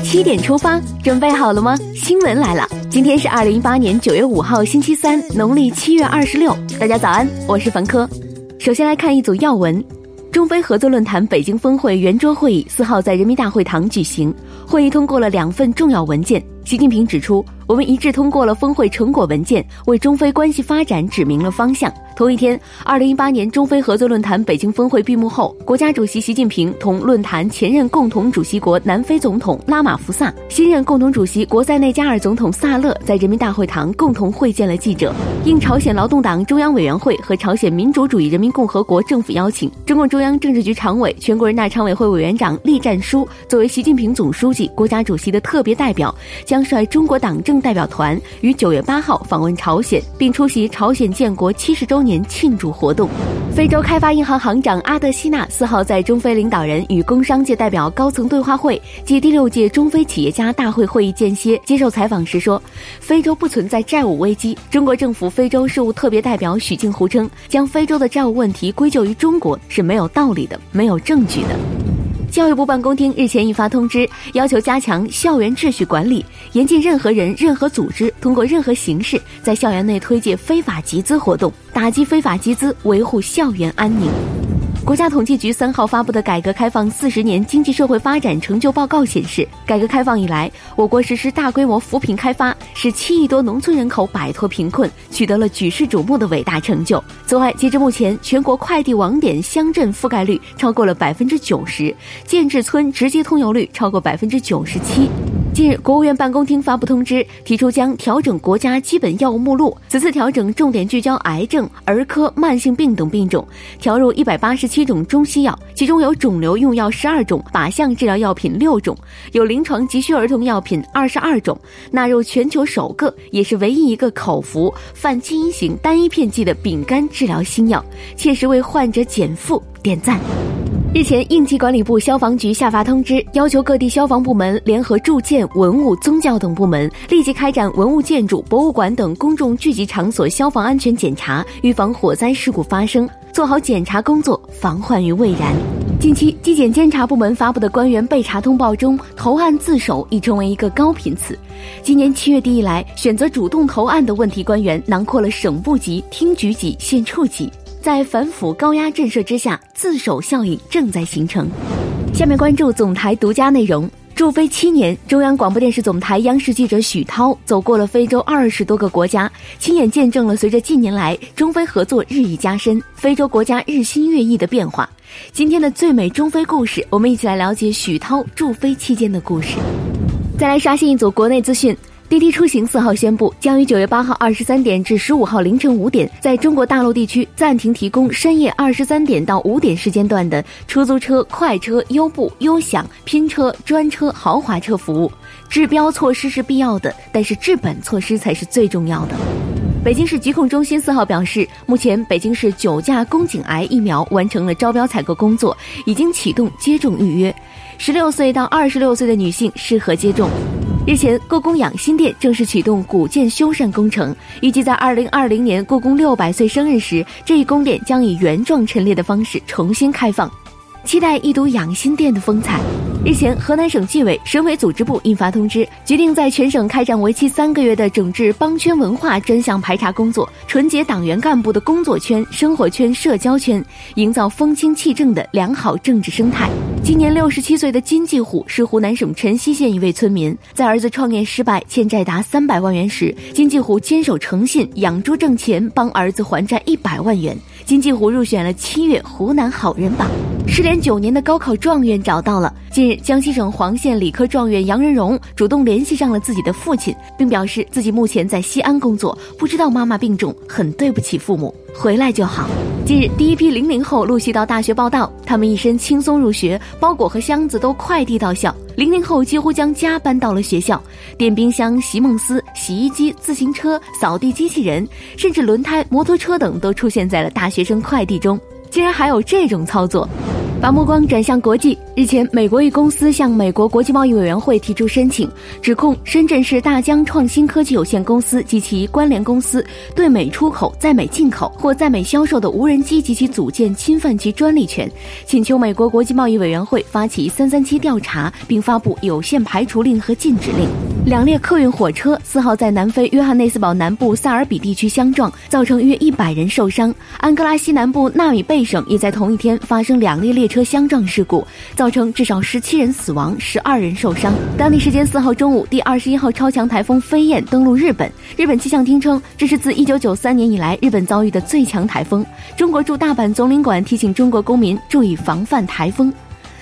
七点出发，准备好了吗？新闻来了，今天是二零一八年九月五号，星期三，农历七月二十六。大家早安，我是冯科。首先来看一组要闻：中非合作论坛北京峰会圆桌会议四号在人民大会堂举行，会议通过了两份重要文件。习近平指出，我们一致通过了峰会成果文件，为中非关系发展指明了方向。同一天，二零一八年中非合作论坛北京峰会闭幕后，国家主席习近平同论坛前任共同主席国南非总统拉马福萨、新任共同主席国塞内加尔总统萨勒在人民大会堂共同会见了记者。应朝鲜劳动党中央委员会和朝鲜民主主义人民共和国政府邀请，中共中央政治局常委、全国人大常委会委员长栗战书作为习近平总书记、国家主席的特别代表，将率中国党政代表团于九月八号访问朝鲜，并出席朝鲜建国七十周。年庆祝活动，非洲开发银行行长阿德西纳四号在中非领导人与工商界代表高层对话会暨第六届中非企业家大会会议间歇接受采访时说：“非洲不存在债务危机。”中国政府非洲事务特别代表许镜湖称：“将非洲的债务问题归咎于中国是没有道理的，没有证据的。”教育部办公厅日前印发通知，要求加强校园秩序管理，严禁任何人、任何组织通过任何形式在校园内推介非法集资活动，打击非法集资，维护校园安宁。国家统计局三号发布的改革开放四十年经济社会发展成就报告显示，改革开放以来，我国实施大规模扶贫开发，使七亿多农村人口摆脱贫困，取得了举世瞩目的伟大成就。此外，截至目前，全国快递网点乡镇覆盖率超过了百分之九十，建制村直接通邮率超过百分之九十七。近日，国务院办公厅发布通知，提出将调整国家基本药物目录。此次调整重点聚焦癌症、儿科、慢性病等病种，调入一百八十七种中西药，其中有肿瘤用药十二种，靶向治疗药品六种，有临床急需儿童药品二十二种，纳入全球首个，也是唯一一个口服泛基因型单一片剂的丙肝治疗新药，切实为患者减负点赞。日前，应急管理部消防局下发通知，要求各地消防部门联合住建、文物、宗教等部门，立即开展文物建筑、博物馆等公众聚集场所消防安全检查，预防火灾事故发生，做好检查工作，防患于未然。近期，纪检监察部门发布的官员被查通报中，投案自首已成为一个高频词。今年七月底以来，选择主动投案的问题官员囊括了省部级、厅局级、县处级。在反腐高压震慑之下，自首效应正在形成。下面关注总台独家内容。驻非七年，中央广播电视总台央视记者许涛走过了非洲二十多个国家，亲眼见证了随着近年来中非合作日益加深，非洲国家日新月异的变化。今天的最美中非故事，我们一起来了解许涛驻非期间的故事。再来刷新一组国内资讯。滴滴出行四号宣布，将于九月八号二十三点至十五号凌晨五点，在中国大陆地区暂停提供深夜二十三点到五点时间段的出租车、快车、优步、优享、拼车、专车、豪华车服务。治标措施是必要的，但是治本措施才是最重要的。北京市疾控中心四号表示，目前北京市九价宫颈癌疫苗完成了招标采购工作，已经启动接种预约，十六岁到二十六岁的女性适合接种。日前，故宫养心殿正式启动古建修缮工程，预计在二零二零年故宫六百岁生日时，这一宫殿将以原状陈列的方式重新开放，期待一睹养心殿的风采。日前，河南省纪委、省委组织部印发通知，决定在全省开展为期三个月的整治帮圈文化专项排查工作，纯洁党员干部的工作圈、生活圈、社交圈，营造风清气正的良好政治生态。今年六十七岁的金继虎是湖南省辰溪县一位村民，在儿子创业失败、欠债达三百万元时，金继虎坚守诚信，养猪挣钱，帮儿子还债一百万元。金继虎入选了七月湖南好人榜。失联九年的高考状元找到了。近日，江西省黄县理科状元杨仁荣主动联系上了自己的父亲，并表示自己目前在西安工作，不知道妈妈病重，很对不起父母，回来就好。近日，第一批零零后陆续到大学报到，他们一身轻松入学，包裹和箱子都快递到校。零零后几乎将家搬到了学校，电冰箱、席梦思、洗衣机、自行车、扫地机器人，甚至轮胎、摩托车等都出现在了大学生快递中。竟然还有这种操作！把目光转向国际。日前，美国一公司向美国国际贸易委员会提出申请，指控深圳市大疆创新科技有限公司及其关联公司对美出口、在美进口或在美销售的无人机及其组件侵犯其专利权，请求美国国际贸易委员会发起“三三七”调查，并发布有限排除令和禁止令。两列客运火车四号在南非约翰内斯堡南部萨尔比地区相撞，造成约一百人受伤。安哥拉西南部纳米贝省也在同一天发生两列列车相撞事故，造成至少十七人死亡，十二人受伤。当地时间四号中午，第二十一号超强台风飞燕登陆日本。日本气象厅称，这是自一九九三年以来日本遭遇的最强台风。中国驻大阪总领馆提醒中国公民注意防范台风。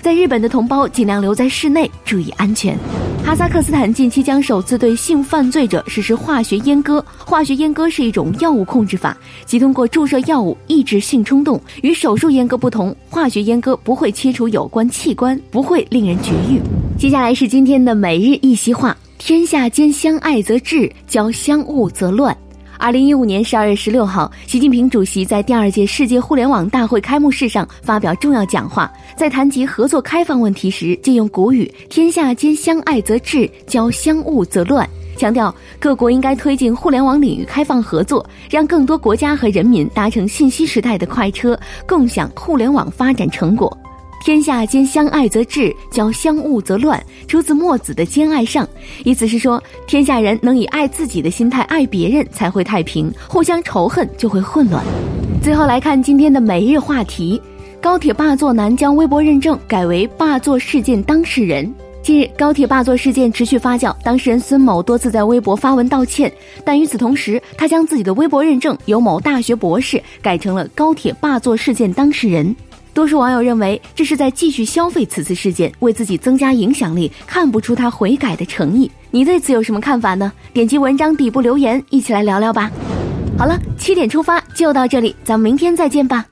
在日本的同胞尽量留在室内，注意安全。哈萨克斯坦近期将首次对性犯罪者实施化学阉割。化学阉割是一种药物控制法，即通过注射药物抑制性冲动。与手术阉割不同，化学阉割不会切除有关器官，不会令人绝育。接下来是今天的每日一席话：天下间相爱则治，交相恶则乱。二零一五年十二月十六号，习近平主席在第二届世界互联网大会开幕式上发表重要讲话，在谈及合作开放问题时，借用古语“天下间相爱则治，交相恶则乱”，强调各国应该推进互联网领域开放合作，让更多国家和人民搭乘信息时代的快车，共享互联网发展成果。天下间相爱则治，交相恶则乱。出自墨子的《兼爱上》，意思是说，天下人能以爱自己的心态爱别人，才会太平；互相仇恨就会混乱。最后来看今天的每日话题：高铁霸座男将微博认证改为霸座事件当事人。近日，高铁霸座事件持续发酵，当事人孙某多次在微博发文道歉，但与此同时，他将自己的微博认证由某大学博士改成了高铁霸座事件当事人。多数网友认为这是在继续消费此次事件，为自己增加影响力，看不出他悔改的诚意。你对此有什么看法呢？点击文章底部留言，一起来聊聊吧。好了，七点出发就到这里，咱们明天再见吧。